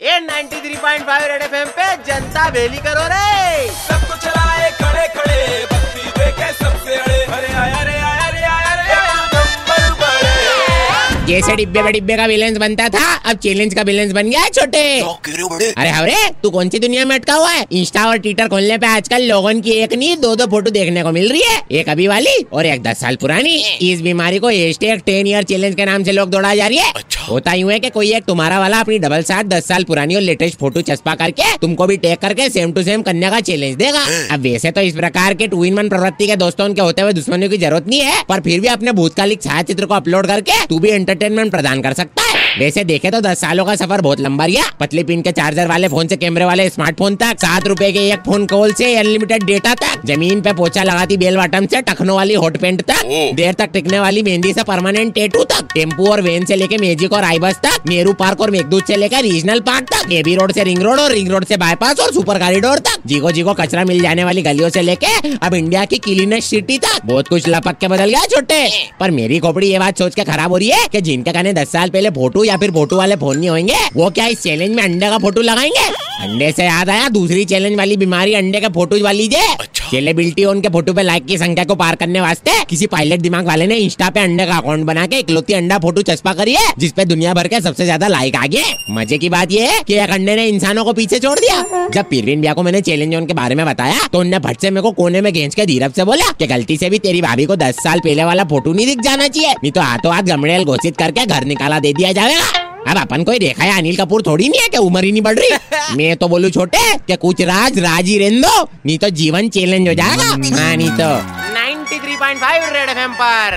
ये 93.5 red FM पे जनता बेली करो रे। सबको चलाए खड़े खड़े बत्ती देखे सबसे अड़े। अरे आया रे आया रे आया रे आया नंबर बड़े जैसे डिब्बे में डिब्बे का बैलेंस बनता था अब चैलेंज का बैलेंस बन गया है छोटे। अरे हवरे तू कौन सी दुनिया में अटका हुआ है? इंस्टा और ट्विटर खोलने पे आजकल लोगों की एक नहीं दो दो फ़ोटो देखने को मिल रही है। एक अभी वाली और एक दस साल पुरानी। इस बीमारी को एस्टेक टेन ईयर चैलेंज के नाम से लोग दौड़ा जा रही है। होता यूँ है कि कोई एक तुम्हारा वाला अपनी डबल साथ दस साल पुरानी और लेटेस्ट फ़ोटो चस्पा करके तुमको भी टैग करके सेम टू सेम करने का चैलेंज देगा। अब वैसे तो इस प्रकार के टू इन वन प्रवृत्ति के दोस्तों के होते हुए दुश्मनों की ज़रूरत नहीं है पर फिर भी अपने भूतकालिक छायाचित्र को अपलोड करके तू भी एंटरटेनमेंट प्रदान कर सकता है। वैसे देखे तो दस सालों का सफ़र बहुत लंबा रिया पतली पिन के चार्जर वाले फ़ोन से कैमरे वाले स्मार्टफ़ोन तक सात रुपए के एक फ़ोन कॉल से अनलिमिटेड डेटा तक ज़मीन पे पोछा लगाती बेल बटन से टखनों वाली हॉट पेंट तक देर तक टिकने वाली मेहंदी से परमानेंट टेटू तक टेंपू और वेन से लेके मैजिक और आईबस तक नेहरू पार्क और मेघदूत से लेकर रीजनल पार्क तक एबी रोड से रिंग रोड और रिंग रोड से बाईपास और सुपर कॉरिडोर तक। जीगो जीगो कचरा मिल जाने वाली गलियों से लेके अब इंडिया की क्लीनेस्ट सिटी तक। बहुत कुछ लपक के बदल गया छोटे। पर मेरी खोपड़ी ये बात सोच के खराब हो रही है की जिनके कहने दस साल पहले फ़ोटो या फिर फ़ोटो वाले फ़ोन नहीं होंगे, वो क्या इस चैलेंज में अंडे का फ़ोटो लगाएँगे? अंडे से याद आया, दूसरी चैलेंज वाली बीमारी अंडे का फ़ोटो वाली जे। सेलिब्रिटी उनके फ़ोटो पे लाइक की संख्या को पार करने वास्ते किसी पायलट दिमाग वाले ने इंस्टा पे अंडे का अकाउंट बना के इकलौती अंडा फ़ोटो चस्पा करी है, जिसपे दुनिया भर के सबसे ज़्यादा लाइक आ गए मज़े की बात ये है कि एक अंडे ने इंसानों को पीछे छोड़ दिया। जब पीरवीन बिया को मैंने चैलेंज के बारे में बताया तो उनने भट से मेरे को कोने में घेंच के धीरज से बोला कि गलती से भी तेरी भाभी को दस साल पहले वाला फ़ोटो नहीं दिख जाना चाहिए, नहीं तो हाथों हाथ गमड़ेल घोषित करके घर निकाला दे दिया जाएगा। अब अपन कोई देखा है अनिल कपूर थोड़ी नहीं है क्या? उम्र ही नहीं बढ़ रही। मैं तो बोलू छोटे कि कुछ राज राज़ी ही रहने दो नहीं तो जीवन चैलेंज हो जाएगा। हाँ नहीं तो। 93.5 रेड एफएम पर।